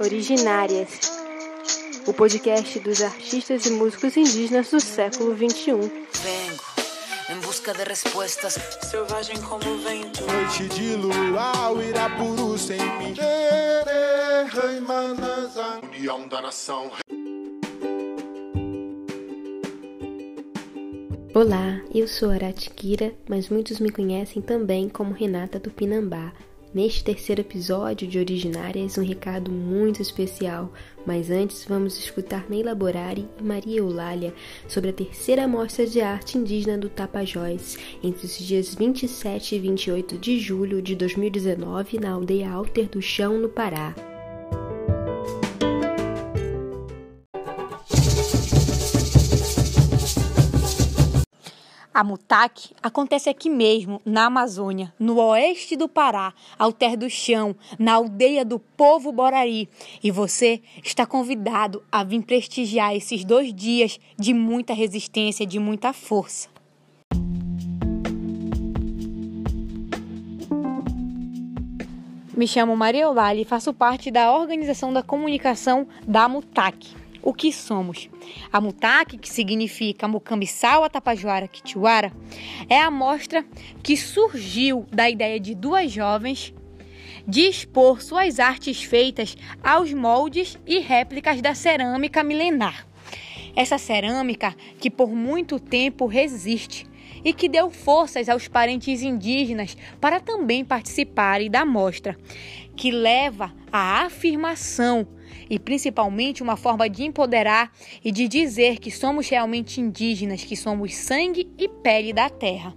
Originárias, o podcast dos artistas e músicos indígenas do século XXI. Vengo em busca de respostas. Selvagem como o vento. Noite de luau, Irapuru sem mim. União da nação. Olá, eu sou Aratikira, mas muitos me conhecem também como Renata do Pinambá. Neste terceiro episódio de Originárias, um recado muito especial, mas antes vamos escutar Neila Borari e Maria Eulália sobre a terceira mostra de arte indígena do Tapajós, entre os dias 27 e 28 de julho de 2019, na aldeia Alter do Chão, no Pará. A Mutac acontece aqui mesmo, na Amazônia, no oeste do Pará, Alter do Chão, na aldeia do povo Borari. E você está convidado a vir prestigiar esses dois dias de muita resistência, de muita força. Me chamo Maria Eulalie e faço parte da organização da comunicação da Mutac o que somos. A Mutaque, que significa Mucambiçal Atapajuara Quitiuara, é a mostra que surgiu da ideia de duas jovens de expor suas artes feitas aos moldes e réplicas da cerâmica milenar. Essa cerâmica que por muito tempo resiste e que deu forças aos parentes indígenas para também participarem da mostra, que leva à afirmação e principalmente uma forma de empoderar e de dizer que somos realmente indígenas, que somos sangue e pele da terra.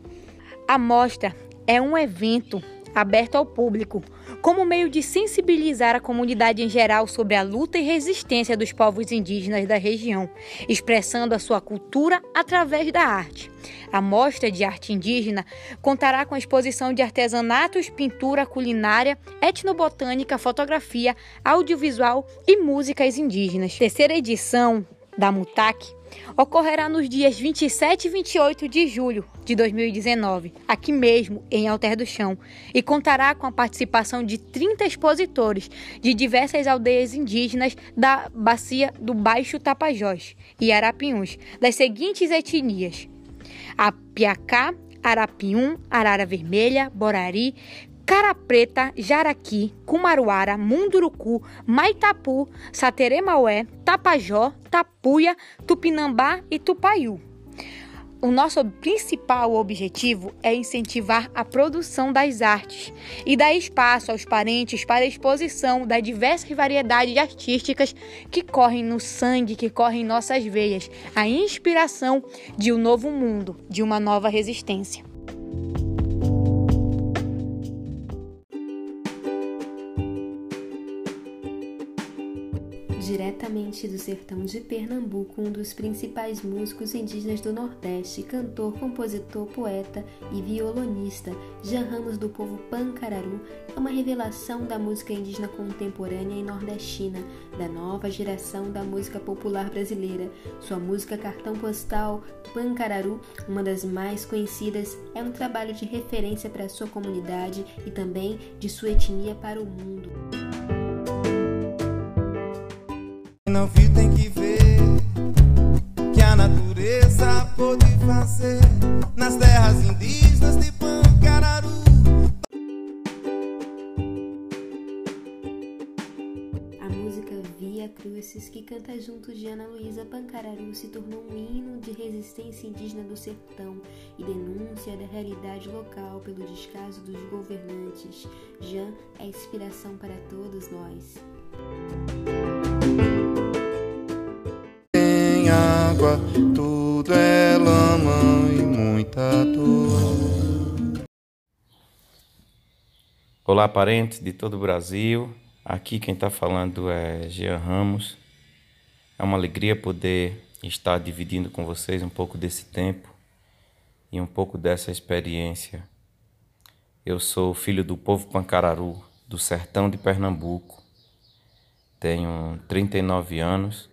A mostra é um evento aberto ao público, como meio de sensibilizar a comunidade em geral sobre a luta e resistência dos povos indígenas da região, expressando a sua cultura através da arte. A mostra de arte indígena contará com a exposição de artesanatos, pintura, culinária, etnobotânica, fotografia, audiovisual e músicas indígenas. Terceira edição da MUTAC ocorrerá nos dias 27 e 28 de julho de 2019, aqui mesmo em Alter do Chão, e contará com a participação de 30 expositores de diversas aldeias indígenas da bacia do Baixo Tapajós e Arapiuns, das seguintes etnias: Apiacá, Arapium, Arara Vermelha, Borari, Cara Preta, Jaraqui, Cumaruara, Munduruku, Maitapu, Sateremaué, Tapajó, Tapuia, Tupinambá e Tupaiú. O nosso principal objetivo é incentivar a produção das artes e dar espaço aos parentes para a exposição das diversas variedades artísticas que correm no sangue, que correm em nossas veias, a inspiração de um novo mundo, de uma nova resistência. Diretamente do sertão de Pernambuco, um dos principais músicos indígenas do Nordeste, cantor, compositor, poeta e violonista, Jean Ramos do povo Pancararu, é uma revelação da música indígena contemporânea e nordestina, da nova geração da música popular brasileira. Sua música Cartão Postal Pancararu, uma das mais conhecidas, é um trabalho de referência para sua comunidade e também de sua etnia para o mundo. Não viu tem que ver que a natureza pode fazer nas terras indígenas de Pancararu. A música Via Crucis, que canta junto de Ana Luísa Pancararu, se tornou um hino de resistência indígena do sertão e denúncia da realidade local pelo descaso dos governantes. Jean é inspiração para todos nós. Tudo é lama e muita dor. Olá, parentes de todo o Brasil. Aqui quem está falando é Jean Ramos. É uma alegria poder estar dividindo com vocês um pouco desse tempo e um pouco dessa experiência. Eu sou filho do povo Pancararu, do sertão de Pernambuco. Tenho 39 anos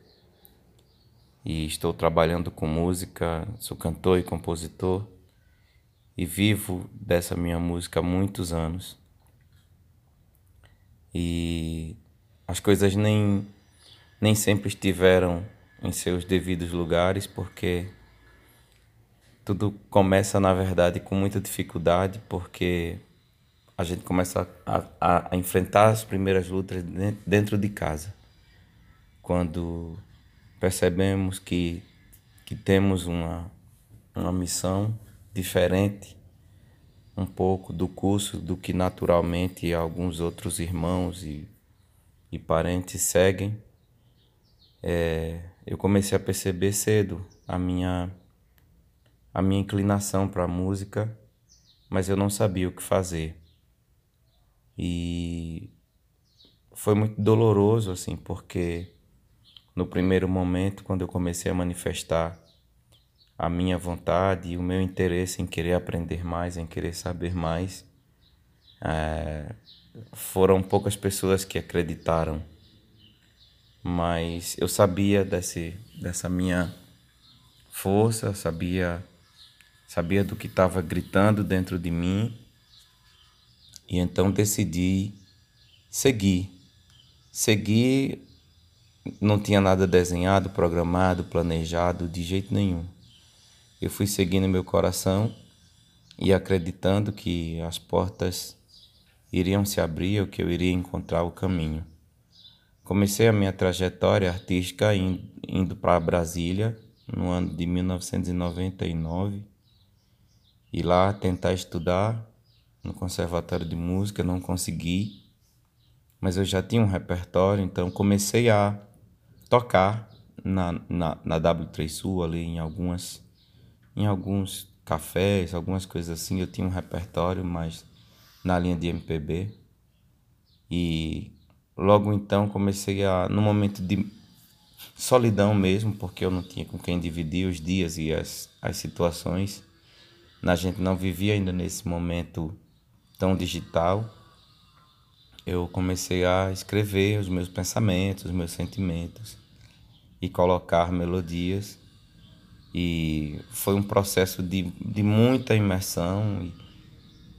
e estou trabalhando com música, sou cantor e compositor e vivo dessa minha música há muitos anos. E as coisas nem, nem sempre estiveram em seus devidos lugares, porque tudo começa, na verdade, com muita dificuldade, porque a gente começa a, a, a enfrentar as primeiras lutas dentro de casa. Quando percebemos que, que temos uma, uma missão diferente um pouco do curso do que naturalmente alguns outros irmãos e, e parentes seguem, é, eu comecei a perceber cedo a minha a minha inclinação para a música, mas eu não sabia o que fazer. E foi muito doloroso assim, porque no primeiro momento, quando eu comecei a manifestar a minha vontade e o meu interesse em querer aprender mais, em querer saber mais, é, foram poucas pessoas que acreditaram. Mas eu sabia desse, dessa minha força, sabia sabia do que estava gritando dentro de mim e então decidi seguir. Seguir não tinha nada desenhado, programado, planejado de jeito nenhum. Eu fui seguindo meu coração e acreditando que as portas iriam se abrir ou que eu iria encontrar o caminho. Comecei a minha trajetória artística indo para Brasília no ano de 1999 e lá tentar estudar no Conservatório de Música, não consegui, mas eu já tinha um repertório, então comecei a tocar na, na, na W3 Sul, ali em algumas em alguns cafés, algumas coisas assim, eu tinha um repertório, mas na linha de MPB. E logo então comecei a, no momento de solidão mesmo, porque eu não tinha com quem dividir os dias e as, as situações, a gente não vivia ainda nesse momento tão digital, eu comecei a escrever os meus pensamentos, os meus sentimentos e colocar melodias. E foi um processo de, de muita imersão e,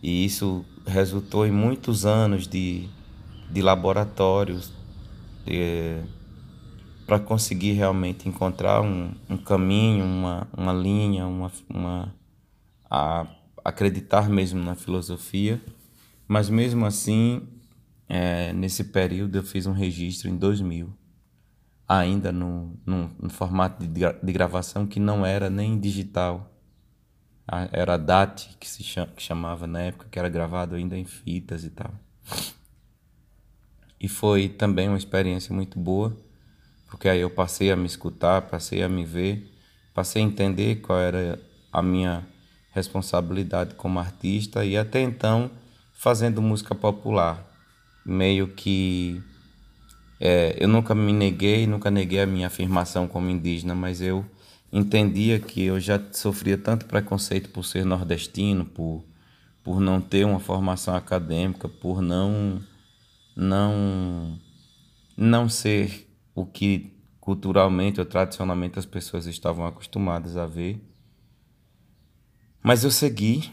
e isso resultou em muitos anos de, de laboratórios para conseguir realmente encontrar um, um caminho, uma, uma linha, uma, uma a acreditar mesmo na filosofia, mas mesmo assim, é, nesse período eu fiz um registro em 2000, ainda no, no, no formato de, de, gravação que não era nem digital, era DAT que se chama, que chamava na época, que era gravado ainda em fitas e tal. E foi também uma experiência muito boa, porque aí eu passei a me escutar, passei a me ver, passei a entender qual era a minha responsabilidade como artista e até então fazendo música popular. Meio que é, eu nunca me neguei, nunca neguei a minha afirmação como indígena, mas eu entendia que eu já sofria tanto preconceito por ser nordestino, por, por não ter uma formação acadêmica, por não não não ser o que culturalmente ou tradicionalmente as pessoas estavam acostumadas a ver. Mas eu segui,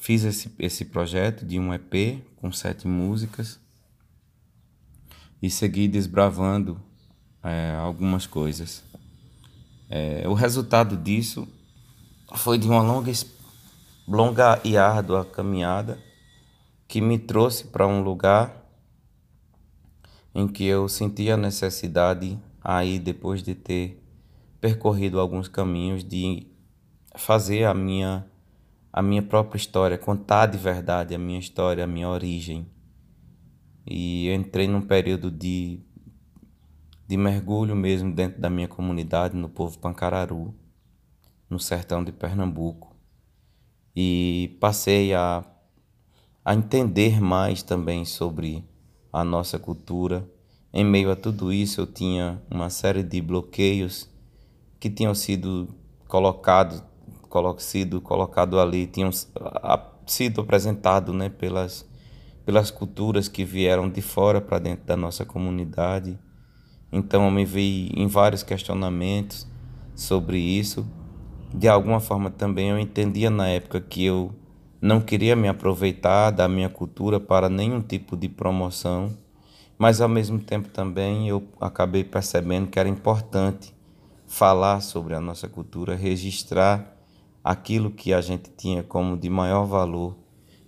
fiz esse, esse projeto de um EP com sete músicas e segui desbravando é, algumas coisas. É, o resultado disso foi de uma longa, longa e árdua caminhada que me trouxe para um lugar em que eu senti a necessidade aí depois de ter percorrido alguns caminhos de fazer a minha a minha própria história, contar de verdade a minha história, a minha origem. E entrei num período de, de mergulho mesmo dentro da minha comunidade, no povo Pancararu, no sertão de Pernambuco. E passei a, a entender mais também sobre a nossa cultura. Em meio a tudo isso, eu tinha uma série de bloqueios que tinham sido colocados sido colocado ali, tinham sido apresentado né, pelas, pelas culturas que vieram de fora para dentro da nossa comunidade. Então eu me vi em vários questionamentos sobre isso. De alguma forma também eu entendia na época que eu não queria me aproveitar da minha cultura para nenhum tipo de promoção mas ao mesmo tempo também eu acabei percebendo que era importante falar sobre a nossa cultura, registrar aquilo que a gente tinha como de maior valor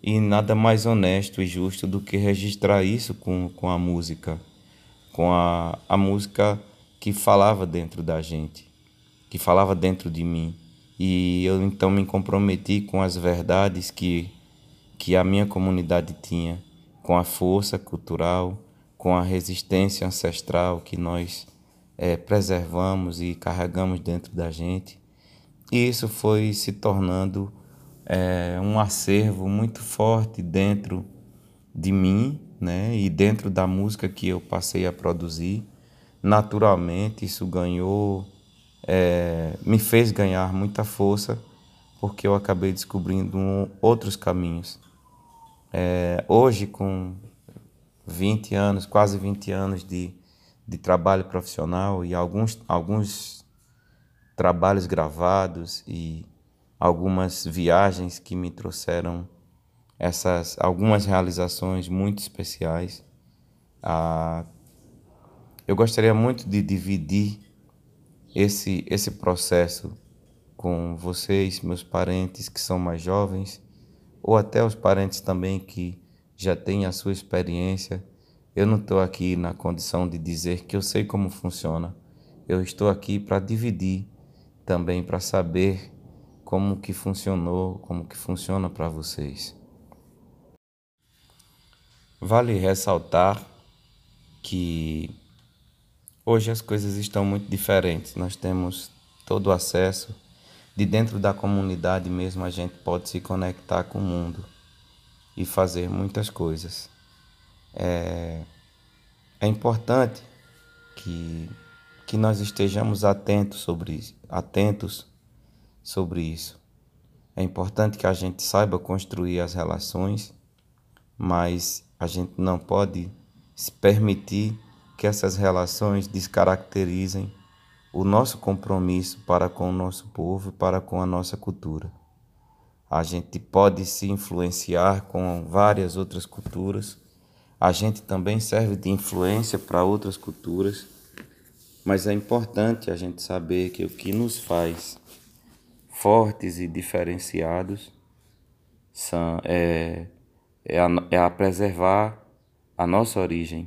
e nada mais honesto e justo do que registrar isso com, com a música, com a, a música que falava dentro da gente, que falava dentro de mim. E eu então me comprometi com as verdades que, que a minha comunidade tinha, com a força cultural, com a resistência ancestral que nós é, preservamos e carregamos dentro da gente. E isso foi se tornando é, um acervo muito forte dentro de mim, né? E dentro da música que eu passei a produzir. Naturalmente, isso ganhou, é, me fez ganhar muita força, porque eu acabei descobrindo um, outros caminhos. É, hoje, com 20 anos, quase 20 anos de, de trabalho profissional e alguns, alguns trabalhos gravados e algumas viagens que me trouxeram essas algumas realizações muito especiais. Ah, eu gostaria muito de dividir esse esse processo com vocês, meus parentes que são mais jovens, ou até os parentes também que já tem a sua experiência. Eu não estou aqui na condição de dizer que eu sei como funciona. Eu estou aqui para dividir também para saber como que funcionou, como que funciona para vocês. Vale ressaltar que hoje as coisas estão muito diferentes. Nós temos todo o acesso de dentro da comunidade mesmo a gente pode se conectar com o mundo e fazer muitas coisas. É, é importante que, que nós estejamos atentos sobre, atentos sobre isso. É importante que a gente saiba construir as relações, mas a gente não pode se permitir que essas relações descaracterizem o nosso compromisso para com o nosso povo para com a nossa cultura. A gente pode se influenciar com várias outras culturas. A gente também serve de influência para outras culturas. Mas é importante a gente saber que o que nos faz fortes e diferenciados são, é, é, a, é a preservar a nossa origem,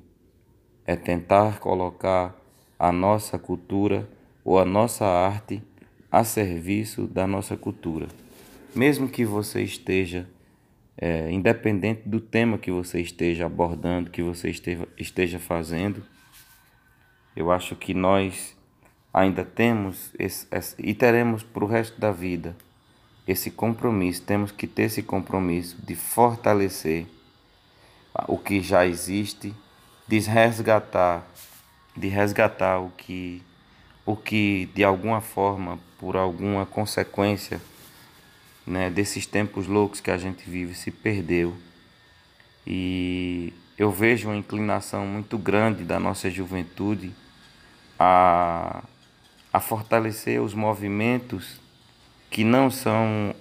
é tentar colocar a nossa cultura ou a nossa arte a serviço da nossa cultura. Mesmo que você esteja, é, independente do tema que você esteja abordando, que você esteja, esteja fazendo, eu acho que nós ainda temos esse, esse, e teremos para o resto da vida esse compromisso, temos que ter esse compromisso de fortalecer o que já existe, de resgatar, de resgatar o que, o que de alguma forma, por alguma consequência, né, desses tempos loucos que a gente vive se perdeu. E eu vejo uma inclinação muito grande da nossa juventude a, a fortalecer os movimentos que não são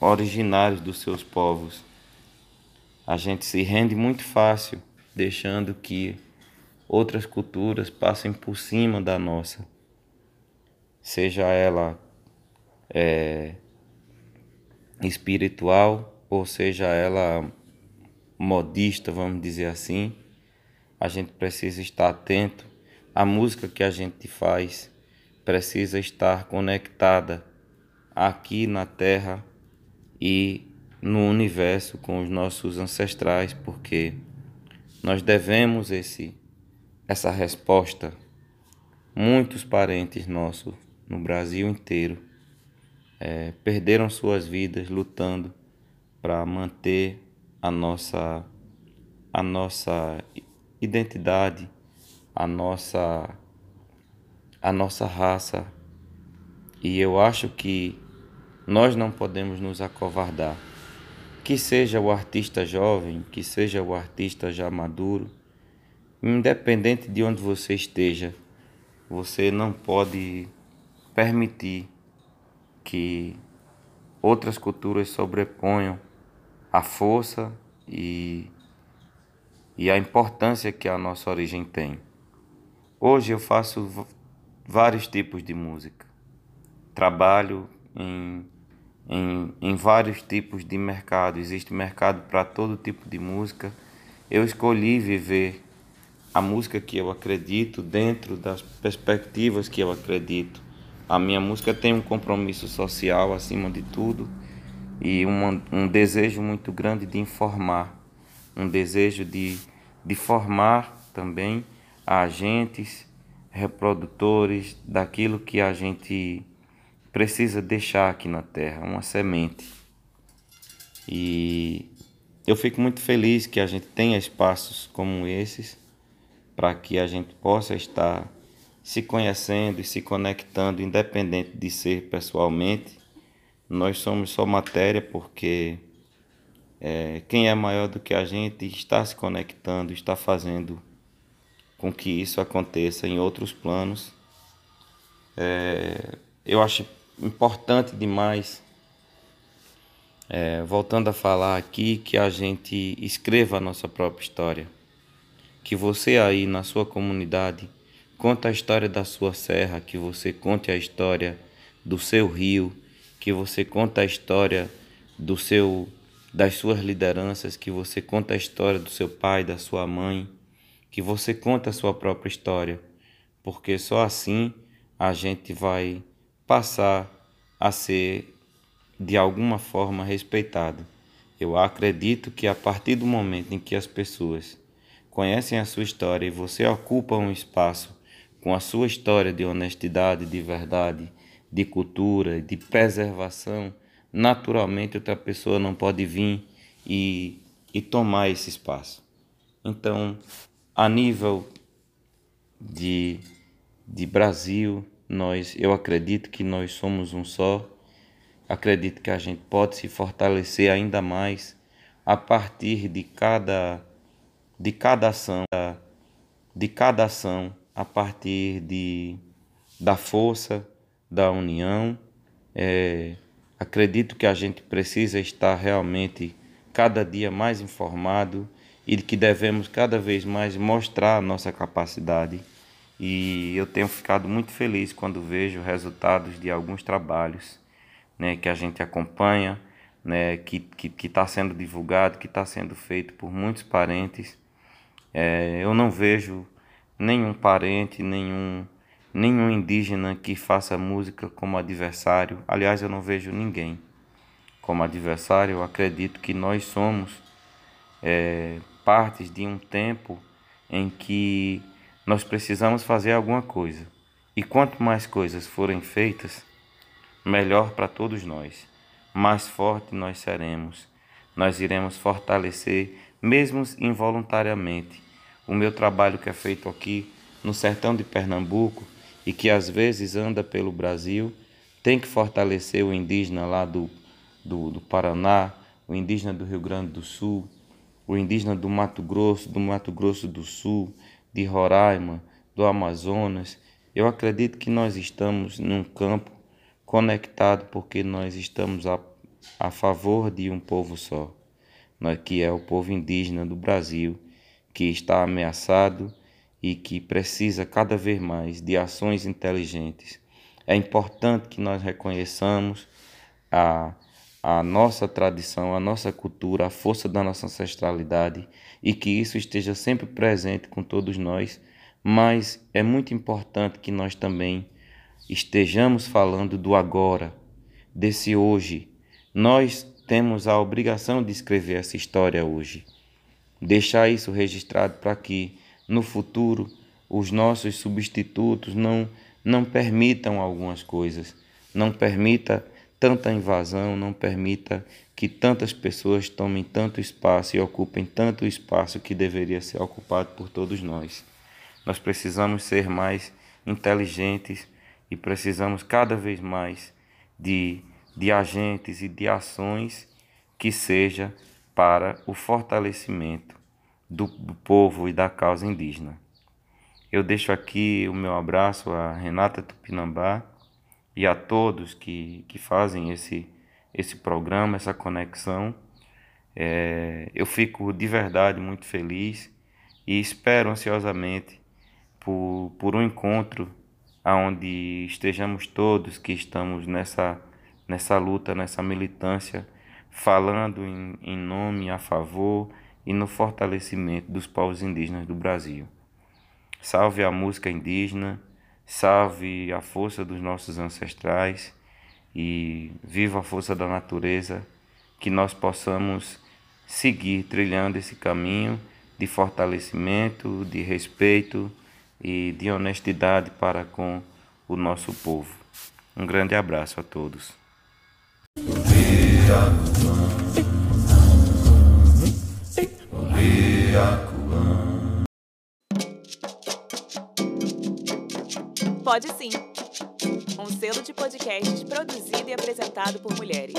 originários dos seus povos. A gente se rende muito fácil deixando que outras culturas passem por cima da nossa, seja ela é, espiritual, ou seja ela modista, vamos dizer assim, a gente precisa estar atento. A música que a gente faz precisa estar conectada aqui na Terra e no universo com os nossos ancestrais, porque nós devemos esse essa resposta. Muitos parentes nossos no Brasil inteiro é, perderam suas vidas lutando para manter a nossa, a nossa identidade, a nossa, a nossa raça. E eu acho que nós não podemos nos acovardar. Que seja o artista jovem, que seja o artista já maduro, independente de onde você esteja, você não pode permitir que outras culturas sobreponham a força e, e a importância que a nossa origem tem. Hoje eu faço vários tipos de música. Trabalho em, em, em vários tipos de mercado. Existe mercado para todo tipo de música. Eu escolhi viver a música que eu acredito dentro das perspectivas que eu acredito. A minha música tem um compromisso social acima de tudo e uma, um desejo muito grande de informar, um desejo de, de formar também agentes, reprodutores daquilo que a gente precisa deixar aqui na Terra, uma semente. E eu fico muito feliz que a gente tenha espaços como esses para que a gente possa estar se conhecendo e se conectando, independente de ser pessoalmente. Nós somos só matéria porque é, quem é maior do que a gente está se conectando, está fazendo com que isso aconteça em outros planos. É, eu acho importante demais, é, voltando a falar aqui, que a gente escreva a nossa própria história que você aí na sua comunidade conte a história da sua serra, que você conte a história do seu rio, que você conte a história do seu das suas lideranças, que você conte a história do seu pai, da sua mãe, que você conte a sua própria história, porque só assim a gente vai passar a ser de alguma forma respeitado. Eu acredito que a partir do momento em que as pessoas conhecem a sua história e você ocupa um espaço com a sua história de honestidade, de verdade, de cultura, de preservação, naturalmente outra pessoa não pode vir e, e tomar esse espaço. Então, a nível de, de Brasil, nós, eu acredito que nós somos um só. Acredito que a gente pode se fortalecer ainda mais a partir de cada de cada ação, de cada ação a partir de, da força, da união. É, acredito que a gente precisa estar realmente cada dia mais informado e que devemos cada vez mais mostrar a nossa capacidade. E eu tenho ficado muito feliz quando vejo resultados de alguns trabalhos né, que a gente acompanha, né, que está que, que tá sendo divulgado, que está sendo feito por muitos parentes é, eu não vejo nenhum parente, nenhum, nenhum indígena que faça música como adversário. Aliás, eu não vejo ninguém como adversário. Eu acredito que nós somos é, partes de um tempo em que nós precisamos fazer alguma coisa. E quanto mais coisas forem feitas, melhor para todos nós. Mais forte nós seremos. Nós iremos fortalecer mesmo involuntariamente. O meu trabalho que é feito aqui no sertão de Pernambuco e que às vezes anda pelo Brasil, tem que fortalecer o indígena lá do, do, do Paraná, o indígena do Rio Grande do Sul, o indígena do Mato Grosso, do Mato Grosso do Sul, de Roraima, do Amazonas. Eu acredito que nós estamos num campo conectado porque nós estamos a, a favor de um povo só que é o povo indígena do Brasil, que está ameaçado e que precisa cada vez mais de ações inteligentes. É importante que nós reconheçamos a, a nossa tradição, a nossa cultura, a força da nossa ancestralidade e que isso esteja sempre presente com todos nós, mas é muito importante que nós também estejamos falando do agora, desse hoje. Nós temos a obrigação de escrever essa história hoje. Deixar isso registrado para que, no futuro, os nossos substitutos não, não permitam algumas coisas, não permita tanta invasão, não permita que tantas pessoas tomem tanto espaço e ocupem tanto espaço que deveria ser ocupado por todos nós. Nós precisamos ser mais inteligentes e precisamos cada vez mais de de agentes e de ações que seja para o fortalecimento do, do povo e da causa indígena. Eu deixo aqui o meu abraço a Renata Tupinambá e a todos que, que fazem esse, esse programa, essa conexão. É, eu fico de verdade muito feliz e espero ansiosamente por, por um encontro onde estejamos todos que estamos nessa, nessa luta, nessa militância, falando em, em nome, a favor e no fortalecimento dos povos indígenas do Brasil. Salve a música indígena, salve a força dos nossos ancestrais e viva a força da natureza, que nós possamos seguir trilhando esse caminho de fortalecimento, de respeito e de honestidade para com o nosso povo. Um grande abraço a todos. Pode sim. Um selo de podcasts produzido e apresentado por mulheres.